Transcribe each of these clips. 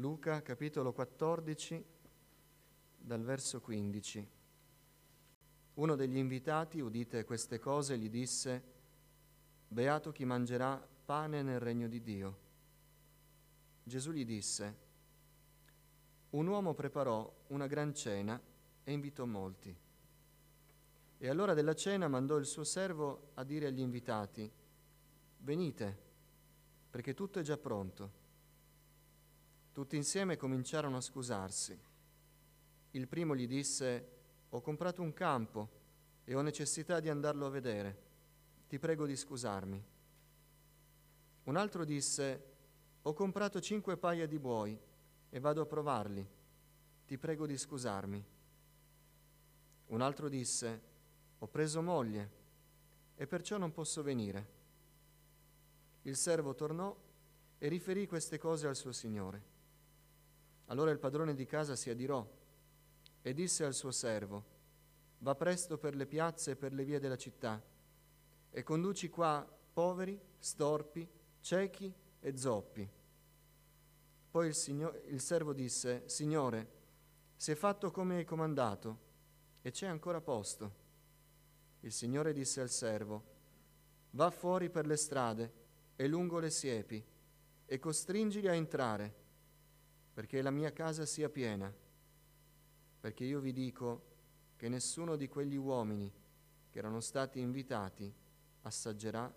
Luca capitolo 14 dal verso 15. Uno degli invitati, udite queste cose, gli disse, Beato chi mangerà pane nel regno di Dio. Gesù gli disse, Un uomo preparò una gran cena e invitò molti. E all'ora della cena mandò il suo servo a dire agli invitati, Venite, perché tutto è già pronto. Tutti insieme cominciarono a scusarsi. Il primo gli disse, ho comprato un campo e ho necessità di andarlo a vedere. Ti prego di scusarmi. Un altro disse, ho comprato cinque paia di buoi e vado a provarli. Ti prego di scusarmi. Un altro disse, ho preso moglie e perciò non posso venire. Il servo tornò e riferì queste cose al suo signore. Allora il padrone di casa si adirò e disse al suo servo, va presto per le piazze e per le vie della città e conduci qua poveri, storpi, ciechi e zoppi. Poi il, signor, il servo disse, Signore, si è fatto come hai comandato e c'è ancora posto. Il Signore disse al servo, va fuori per le strade e lungo le siepi e costringili a entrare perché la mia casa sia piena, perché io vi dico che nessuno di quegli uomini che erano stati invitati assaggerà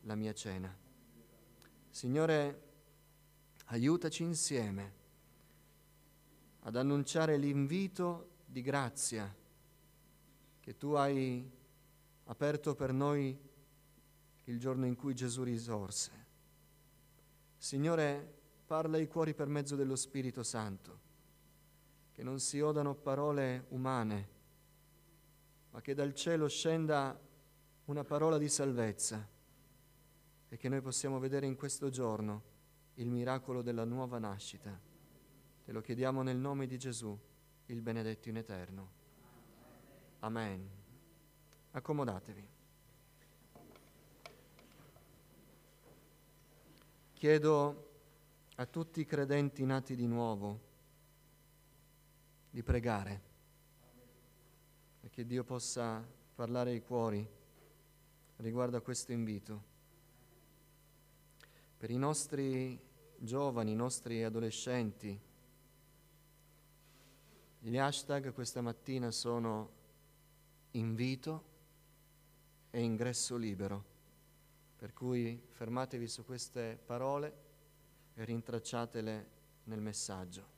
la mia cena. Signore, aiutaci insieme ad annunciare l'invito di grazia che tu hai aperto per noi il giorno in cui Gesù risorse. Signore, parla ai cuori per mezzo dello Spirito Santo, che non si odano parole umane, ma che dal cielo scenda una parola di salvezza e che noi possiamo vedere in questo giorno il miracolo della nuova nascita. Te lo chiediamo nel nome di Gesù, il benedetto in eterno. Amen. Accomodatevi. Chiedo a tutti i credenti nati di nuovo di pregare perché Dio possa parlare ai cuori riguardo a questo invito. Per i nostri giovani, i nostri adolescenti, gli hashtag questa mattina sono invito e ingresso libero, per cui fermatevi su queste parole e rintracciatele nel messaggio.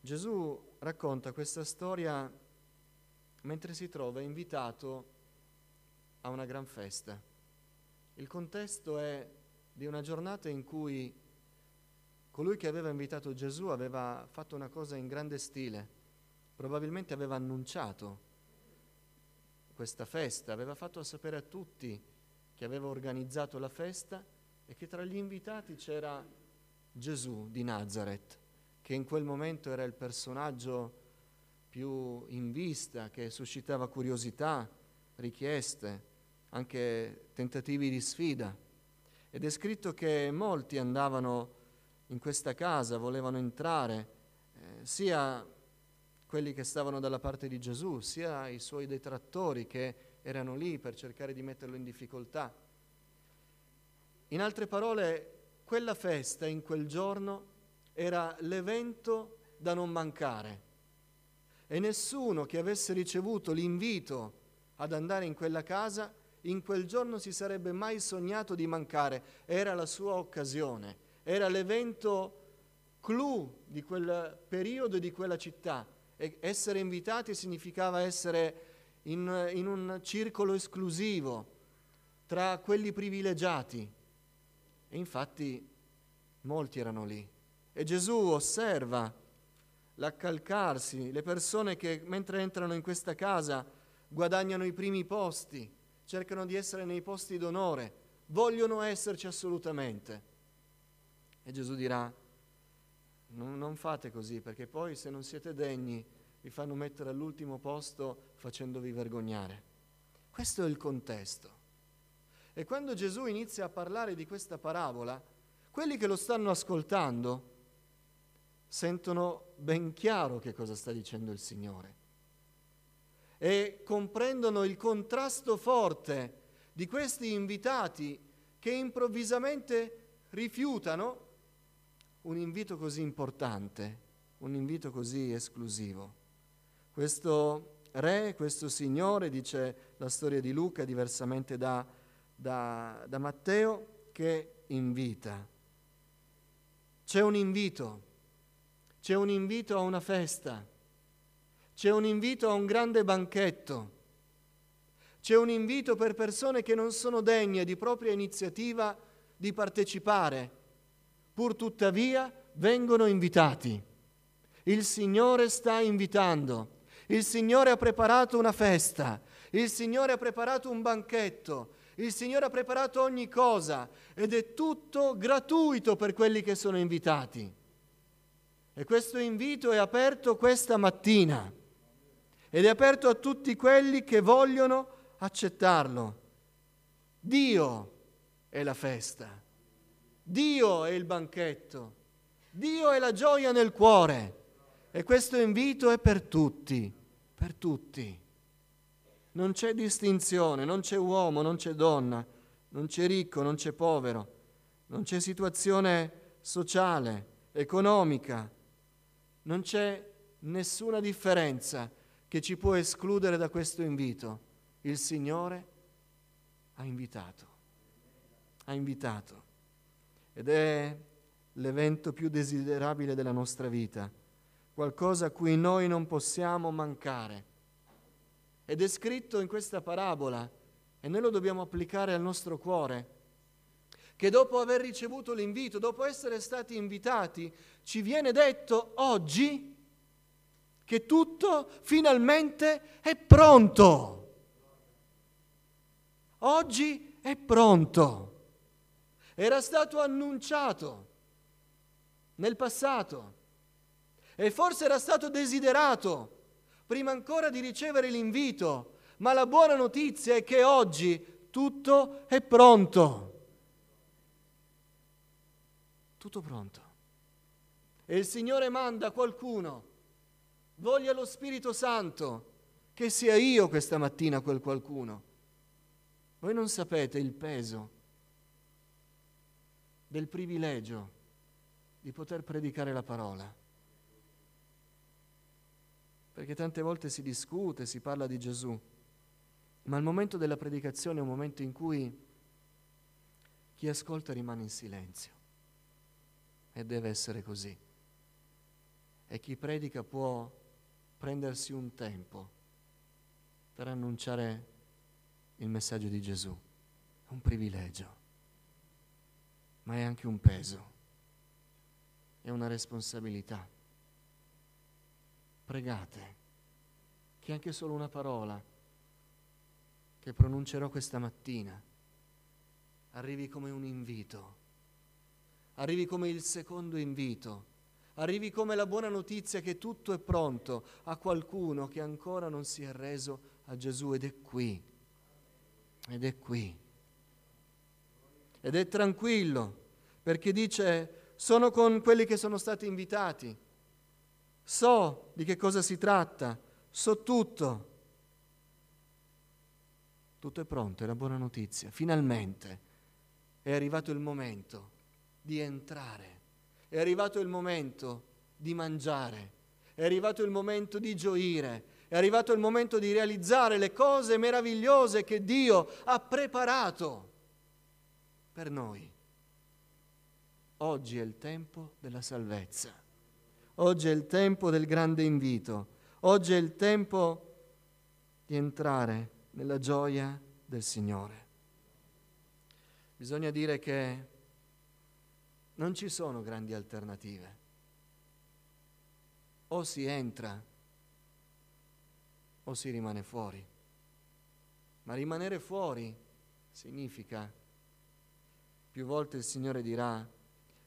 Gesù racconta questa storia mentre si trova invitato a una gran festa. Il contesto è di una giornata in cui colui che aveva invitato Gesù aveva fatto una cosa in grande stile, probabilmente aveva annunciato questa festa, aveva fatto sapere a tutti che aveva organizzato la festa e che tra gli invitati c'era Gesù di Nazareth, che in quel momento era il personaggio più in vista, che suscitava curiosità, richieste, anche tentativi di sfida. Ed è scritto che molti andavano in questa casa, volevano entrare, eh, sia quelli che stavano dalla parte di Gesù, sia i suoi detrattori che erano lì per cercare di metterlo in difficoltà. In altre parole, quella festa in quel giorno era l'evento da non mancare e nessuno che avesse ricevuto l'invito ad andare in quella casa in quel giorno si sarebbe mai sognato di mancare, era la sua occasione, era l'evento clou di quel periodo e di quella città. E essere invitati significava essere in, in un circolo esclusivo tra quelli privilegiati. E infatti molti erano lì. E Gesù osserva l'accalcarsi, le persone che mentre entrano in questa casa guadagnano i primi posti, cercano di essere nei posti d'onore, vogliono esserci assolutamente. E Gesù dirà, non, fate così, perché poi se non siete degni vi fanno mettere all'ultimo posto facendovi vergognare. Questo è il contesto. E quando Gesù inizia a parlare di questa parabola, quelli che lo stanno ascoltando sentono ben chiaro che cosa sta dicendo il Signore e comprendono il contrasto forte di questi invitati che improvvisamente rifiutano un invito così importante, un invito così esclusivo. Questo re, questo signore, dice la storia di Luca, diversamente da, da, da Matteo, che invita. C'è un invito, c'è un invito a una festa, c'è un invito a un grande banchetto, c'è un invito per persone che non sono degne di propria iniziativa di partecipare, pur tuttavia vengono invitati. Il Signore sta invitando. Il Signore ha preparato una festa, il Signore ha preparato un banchetto, il Signore ha preparato ogni cosa ed è tutto gratuito per quelli che sono invitati. E questo invito è aperto questa mattina ed è aperto a tutti quelli che vogliono accettarlo. Dio è la festa, Dio è il banchetto, Dio è la gioia nel cuore e questo invito è per tutti per tutti. Non c'è distinzione, non c'è uomo, non c'è donna, non c'è ricco, non c'è povero, non c'è situazione sociale, economica, non c'è nessuna differenza che ci può escludere da questo invito. Il Signore ha invitato, ha invitato ed è l'evento più desiderabile della nostra vita qualcosa a cui noi non possiamo mancare. Ed è scritto in questa parabola e noi lo dobbiamo applicare al nostro cuore, che dopo aver ricevuto l'invito, dopo essere stati invitati, ci viene detto oggi che tutto finalmente è pronto. Oggi è pronto. Era stato annunciato nel passato e forse era stato desiderato prima ancora di ricevere l'invito, ma la buona notizia è che oggi tutto è pronto. Tutto pronto. E il Signore manda qualcuno, voglia lo Spirito Santo, che sia io questa mattina quel qualcuno. Voi non sapete il peso del privilegio di poter predicare la parola perché tante volte si discute, si parla di Gesù, ma il momento della predicazione è un momento in cui chi ascolta rimane in silenzio e deve essere così. E chi predica può prendersi un tempo per annunciare il messaggio di Gesù. È un privilegio, ma è anche un peso, è una responsabilità pregate che anche solo una parola che pronuncerò questa mattina arrivi come un invito, arrivi come il secondo invito, arrivi come la buona notizia che tutto è pronto a qualcuno che ancora non si è reso a Gesù ed è qui, ed è qui. Ed è tranquillo perché dice sono con quelli che sono stati invitati so di che cosa si tratta, so tutto. Tutto è pronto, è la buona notizia. Finalmente è arrivato il momento di entrare, è arrivato il momento di mangiare, è arrivato il momento di gioire, è arrivato il momento di realizzare le cose meravigliose che Dio ha preparato per noi. Oggi è il tempo della salvezza. Oggi è il tempo del grande invito. Oggi è il tempo di entrare nella gioia del Signore. Bisogna dire che non ci sono grandi alternative. O si entra o si rimane fuori. Ma rimanere fuori significa, più volte il Signore dirà,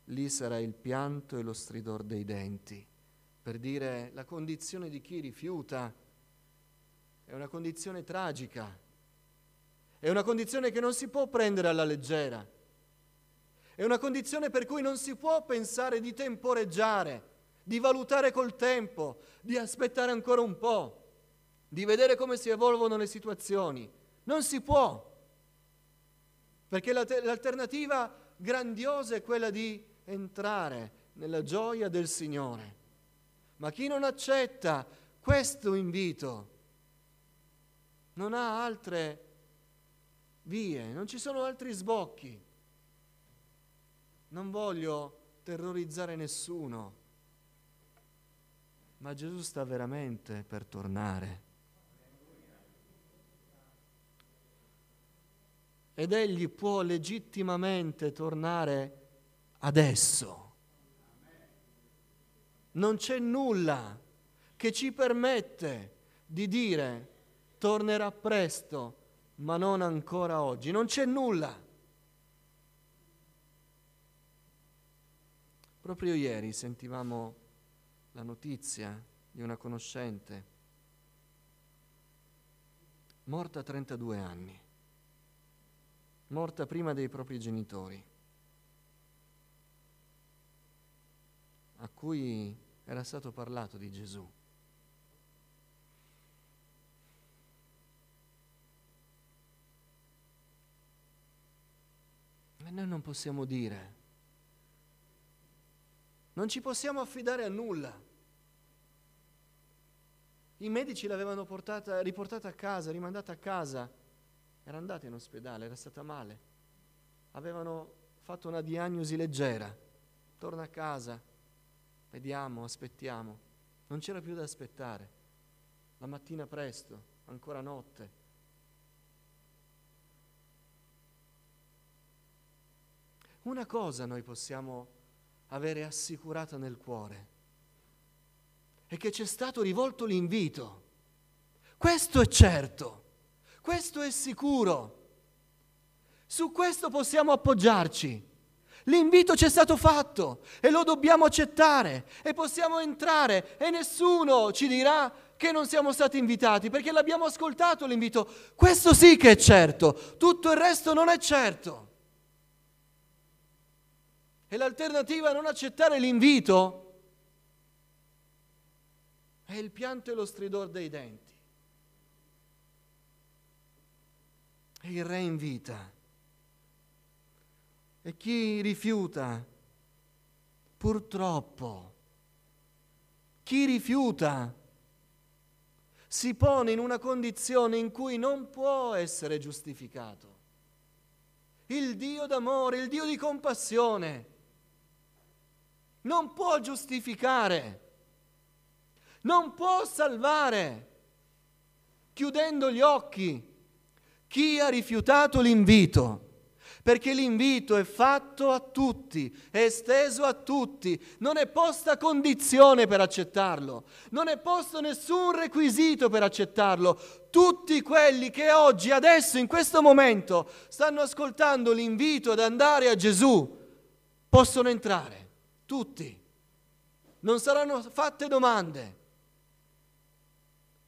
lì sarà il pianto e lo stridor dei denti, per dire la condizione di chi rifiuta è una condizione tragica, è una condizione che non si può prendere alla leggera, È una condizione per cui non si può pensare di temporeggiare, di valutare col tempo, di aspettare ancora un po', di vedere come si evolvono le situazioni. Non si può, perché l'alternativa grandiosa è quella di entrare nella gioia del Signore. Ma chi non accetta questo invito non ha altre vie, non ci sono altri sbocchi. Non voglio terrorizzare nessuno, ma Gesù sta veramente per tornare. Ed egli può legittimamente tornare adesso. Non c'è nulla che ci permette di dire tornerà presto, ma non ancora oggi. Non c'è nulla. Proprio ieri sentivamo la notizia di una conoscente morta a 32 anni, morta prima dei propri genitori, a cui era stato parlato di Gesù. E noi non possiamo dire, non ci possiamo affidare a nulla. I medici l'avevano portata, riportata a casa, rimandata a casa, era andata in ospedale, era stata male, avevano fatto una diagnosi leggera, torna a casa, vediamo, aspettiamo, non c'era più da aspettare, la mattina presto, ancora notte, Una cosa noi possiamo avere assicurata nel cuore, è che c'è stato rivolto l'invito. Questo è certo, questo è sicuro. Su questo possiamo appoggiarci. L'invito ci è stato fatto e lo dobbiamo accettare e possiamo entrare e nessuno ci dirà che non siamo stati invitati perché l'abbiamo ascoltato l'invito. Questo sì che è certo, tutto il resto non è certo. E l'alternativa a non accettare l'invito è il pianto e lo stridor dei denti. E il re invita. E chi rifiuta, purtroppo, chi rifiuta si pone in una condizione in cui non può essere giustificato. Il Dio d'amore, il Dio di compassione, non può giustificare, non può salvare, chiudendo gli occhi chi ha rifiutato l'invito. Perché l'invito è fatto a tutti, è esteso a tutti, non è posta condizione per accettarlo, non è posto nessun requisito per accettarlo. Tutti quelli che oggi, adesso, in questo momento, stanno ascoltando l'invito ad andare a Gesù, possono entrare tutti. Non saranno fatte domande.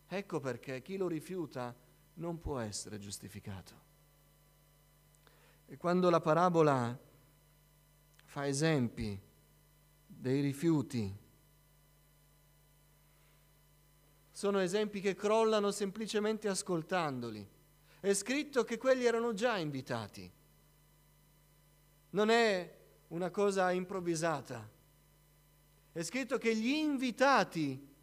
Ecco perché chi lo rifiuta non può essere giustificato. E quando la parabola fa esempi dei rifiuti, sono esempi che crollano semplicemente ascoltandoli. È scritto che quelli erano già invitati. Non è una cosa improvvisata. È scritto che gli invitati,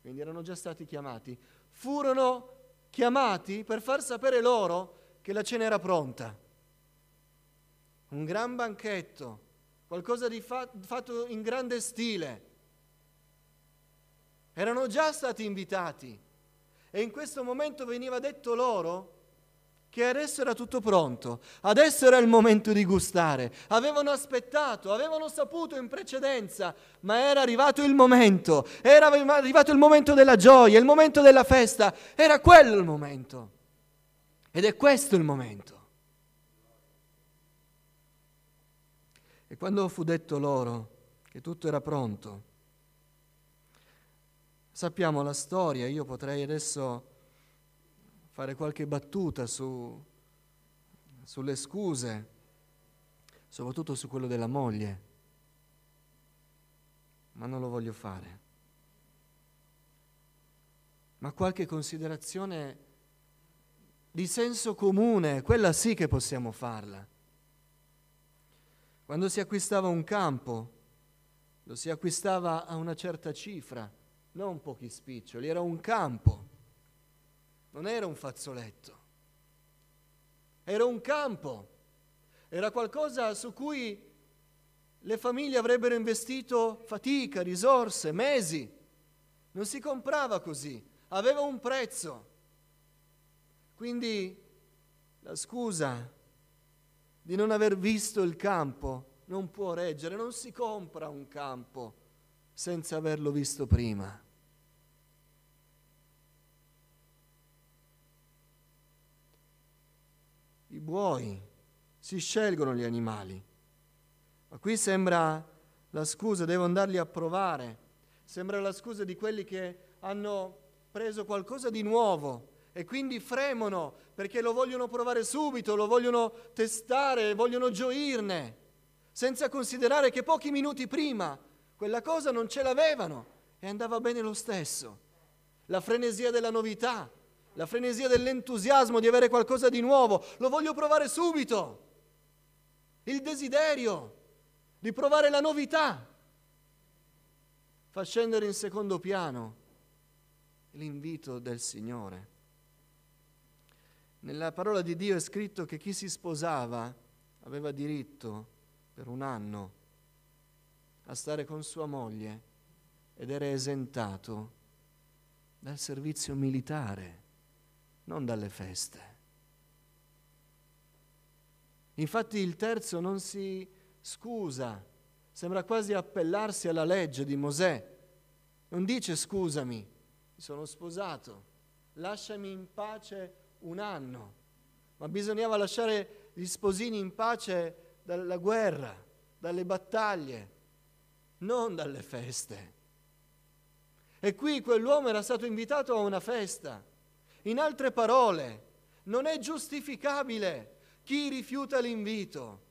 quindi erano già stati chiamati, furono chiamati per far sapere loro che la cena era pronta. Un gran banchetto, qualcosa di fa- fatto in grande stile. Erano già stati invitati e in questo momento veniva detto loro che adesso era tutto pronto, adesso era il momento di gustare. Avevano aspettato, avevano saputo in precedenza, ma era arrivato il momento, era arrivato il momento della gioia, il momento della festa, era quello il momento. Ed è questo il momento. E quando fu detto loro che tutto era pronto, sappiamo la storia, io potrei adesso fare qualche battuta su, sulle scuse, soprattutto su quello della moglie, ma non lo voglio fare. Ma qualche considerazione di senso comune, quella sì che possiamo farla. Quando si acquistava un campo, lo si acquistava a una certa cifra, non pochi spiccioli, era un campo, non era un fazzoletto, era un campo era qualcosa su cui le famiglie avrebbero investito fatica, risorse, mesi. Non si comprava così, aveva un prezzo. Quindi la scusa di non aver visto il campo non può reggere, non si compra un campo senza averlo visto prima. I buoi si scelgono gli animali. Ma qui sembra la scusa, devo andarli a provare, sembra la scusa di quelli che hanno preso qualcosa di nuovo e quindi fremono perché lo vogliono provare subito, lo vogliono testare, vogliono gioirne, senza considerare che pochi minuti prima quella cosa non ce l'avevano e andava bene lo stesso. La frenesia della novità, la frenesia dell'entusiasmo di avere qualcosa di nuovo, lo voglio provare subito il desiderio di provare la novità, fa scendere in secondo piano l'invito del Signore. Nella parola di Dio è scritto che chi si sposava aveva diritto per un anno a stare con sua moglie ed era esentato dal servizio militare, non dalle feste. Infatti il terzo non si scusa, sembra quasi appellarsi alla legge di Mosè. Non dice scusami, mi sono sposato, lasciami in pace un anno, ma bisognava lasciare gli sposini in pace dalla guerra, dalle battaglie, non dalle feste. E qui quell'uomo era stato invitato a una festa. In altre parole, non è giustificabile chi rifiuta l'invito?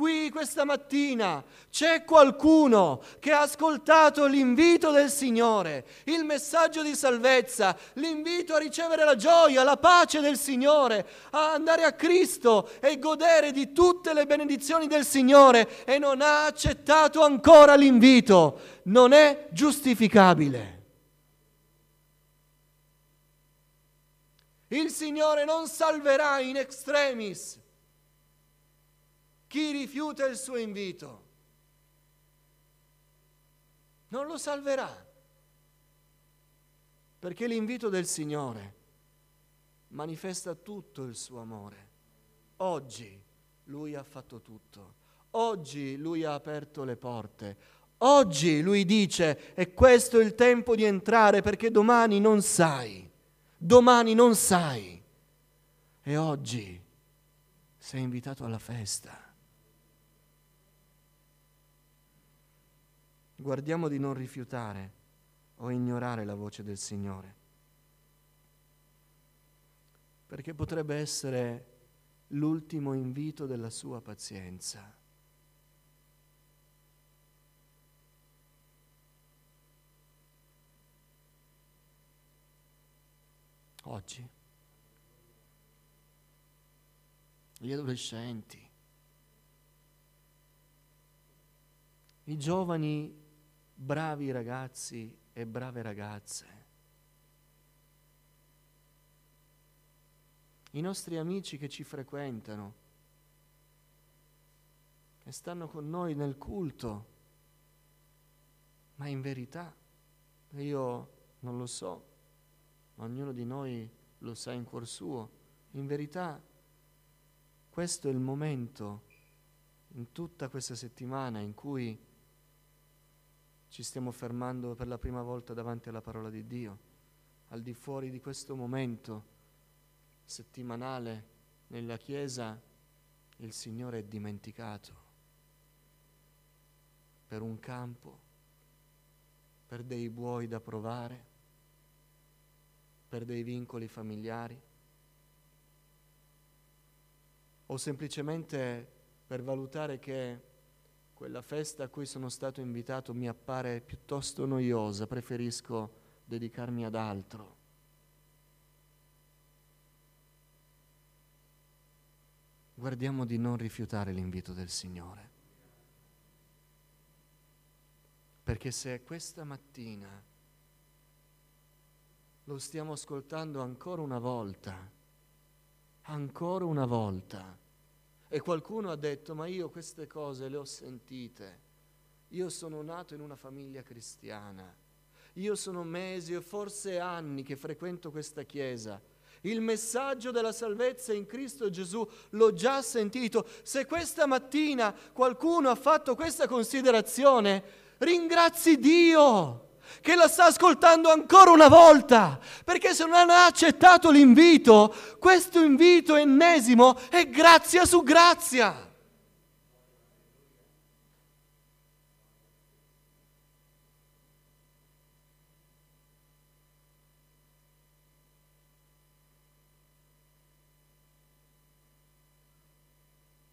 Qui questa mattina c'è qualcuno che ha ascoltato l'invito del Signore, il messaggio di salvezza, l'invito a ricevere la gioia, la pace del Signore, a andare a Cristo e godere di tutte le benedizioni del Signore e non ha accettato ancora l'invito. Non è giustificabile. Il Signore non salverà in extremis chi rifiuta il suo invito. Non lo salverà. Perché l'invito del Signore manifesta tutto il suo amore. Oggi Lui ha fatto tutto. Oggi Lui ha aperto le porte. Oggi Lui dice, è questo il tempo di entrare perché domani non sai domani non sai e oggi sei invitato alla festa. Guardiamo di non rifiutare o ignorare la voce del Signore, perché potrebbe essere l'ultimo invito della sua pazienza. oggi. Gli adolescenti, i giovani bravi ragazzi e brave ragazze, i nostri amici che ci frequentano, che stanno con noi nel culto, ma in verità io non lo so, ognuno di noi lo sa in cuor suo. In verità questo è il momento in tutta questa settimana in cui ci stiamo fermando per la prima volta davanti alla parola di Dio. Al di fuori di questo momento settimanale nella Chiesa il Signore è dimenticato per un campo, per dei buoi da provare per dei vincoli familiari. o semplicemente per valutare che quella festa a cui sono stato invitato mi appare piuttosto noiosa, preferisco dedicarmi ad altro. Guardiamo di non rifiutare l'invito del Signore. Perché se questa mattina lo stiamo ascoltando ancora una volta, ancora una volta, e qualcuno ha detto, ma io queste cose le ho sentite, io sono nato in una famiglia cristiana, io sono mesi e forse anni che frequento questa chiesa, il messaggio della salvezza in Cristo Gesù l'ho già sentito. Se questa mattina qualcuno ha fatto questa considerazione, ringrazi Dio che la sta ascoltando ancora una volta, perché se non ha accettato l'invito, questo invito ennesimo è grazia su grazia.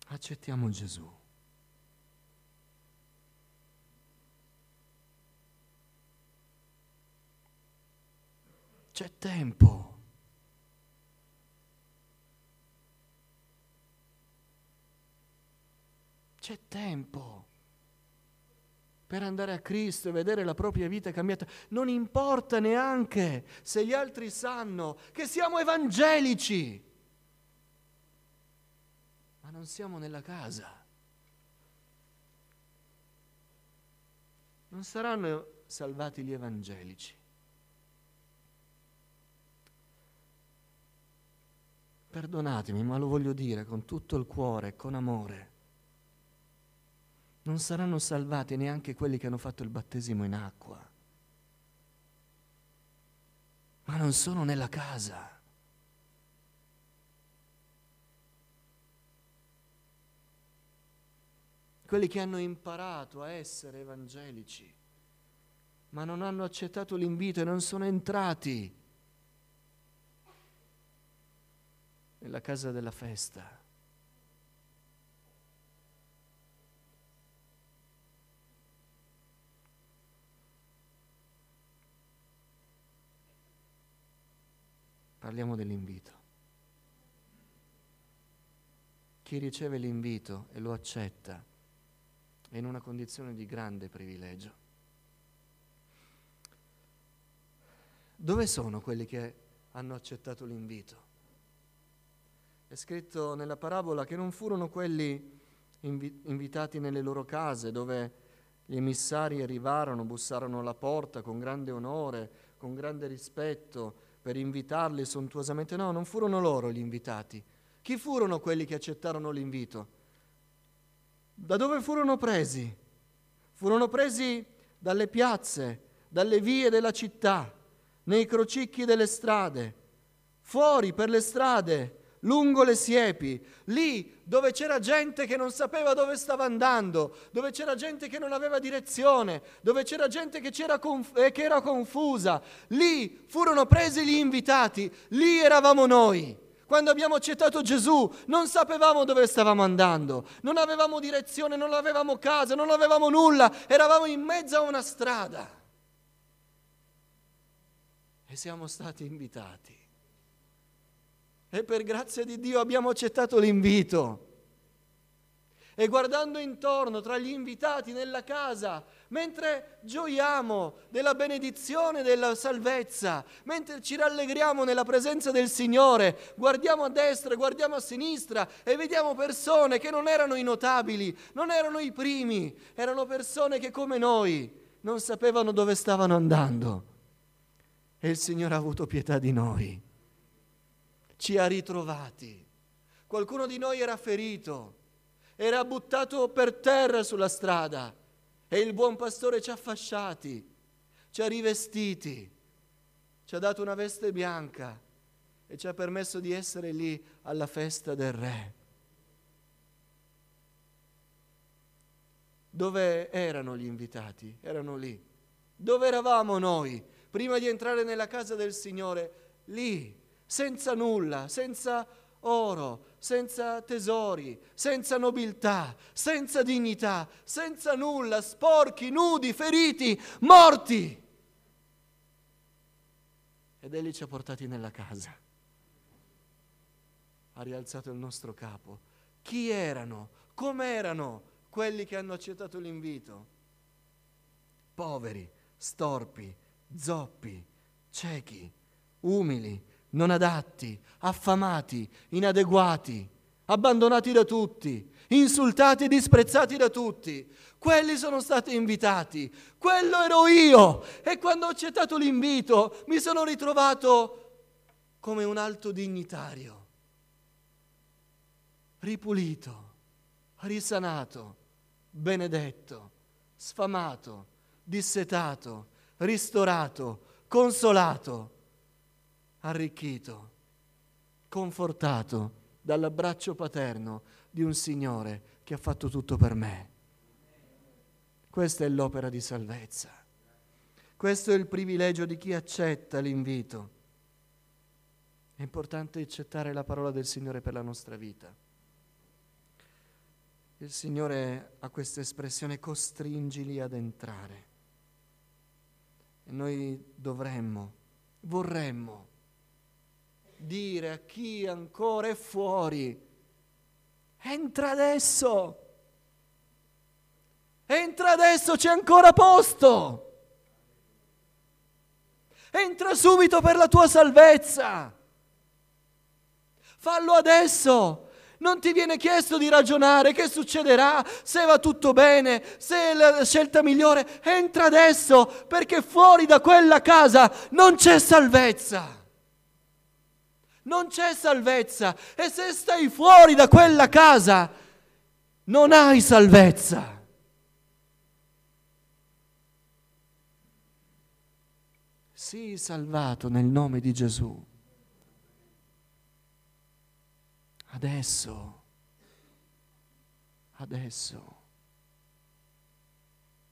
Accettiamo Gesù. C'è tempo. C'è tempo per andare a Cristo e vedere la propria vita cambiata. Non importa neanche se gli altri sanno che siamo evangelici ma non siamo nella casa. Non saranno salvati gli evangelici. Perdonatemi, ma lo voglio dire con tutto il cuore, con amore. Non saranno salvati neanche quelli che hanno fatto il battesimo in acqua, ma non sono nella casa. quelli che hanno imparato a essere evangelici, ma non hanno accettato l'invito e non sono entrati nella casa della festa. Parliamo dell'invito. Chi riceve l'invito e lo accetta è in una condizione di grande privilegio. Dove sono quelli che hanno accettato l'invito? È scritto nella parabola che non furono quelli invi- invitati nelle loro case dove gli emissari arrivarono, bussarono alla porta con grande onore, con grande rispetto per invitarli sontuosamente. No, non furono loro gli invitati. Chi furono quelli che accettarono l'invito? Da dove furono presi? Furono presi dalle piazze, dalle vie della città, nei crocicchi delle strade, fuori per le strade, lungo le siepi, lì dove c'era gente che non sapeva dove stava andando, dove c'era gente che non aveva direzione, dove c'era gente che, conf- eh, che era confusa, lì furono presi gli invitati, lì eravamo noi. Quando abbiamo accettato Gesù non sapevamo dove stavamo andando, non avevamo direzione, non avevamo casa, non avevamo nulla, eravamo in mezzo a una strada. E siamo stati invitati. E per grazia di Dio abbiamo accettato l'invito e guardando intorno tra gli invitati nella casa, mentre gioiamo della benedizione della salvezza, mentre ci rallegriamo nella presenza del Signore, guardiamo a destra, guardiamo a sinistra e vediamo persone che non erano i notabili, non erano i primi, erano persone che come noi non sapevano dove stavano andando. E il Signore ha avuto pietà di noi, ci ha ritrovati. Qualcuno di noi era ferito, era buttato per terra sulla strada e il buon pastore ci ha fasciati, ci ha rivestiti, ci ha dato una veste bianca e ci ha permesso di essere lì alla festa del Re. Dove erano gli invitati? Erano lì. Dove eravamo noi? Prima di entrare nella casa del Signore, lì, senza nulla, senza oro, senza tesori, senza nobiltà, senza dignità, senza nulla, sporchi, nudi, feriti, morti. Ed Egli ci ha portati nella casa. Ha rialzato il nostro capo. Chi erano? Com'erano quelli che hanno accettato l'invito? Poveri, storpi, zoppi, ciechi, umili, non adatti, affamati, inadeguati, abbandonati da tutti, insultati e disprezzati da tutti. Quelli sono stati invitati, quello ero io. E quando ho accettato l'invito mi sono ritrovato come un alto dignitario, ripulito, risanato, benedetto, sfamato, dissetato, ristorato, consolato arricchito, confortato dall'abbraccio paterno di un Signore che ha fatto tutto per me. Questa è l'opera di salvezza. Questo è il privilegio di chi accetta l'invito. È importante accettare la parola del Signore per la nostra vita. Il Signore ha questa espressione costringili ad entrare. E noi dovremmo, vorremmo dire a chi ancora è fuori, entra adesso, entra adesso, c'è ancora posto, entra subito per la tua salvezza, fallo adesso. Non ti viene chiesto di ragionare che succederà, se va tutto bene, se è la scelta migliore. Entra adesso perché fuori da quella casa non c'è salvezza non c'è salvezza e se stai fuori da quella casa non hai salvezza. Sii salvato nel nome di Gesù. Adesso, adesso.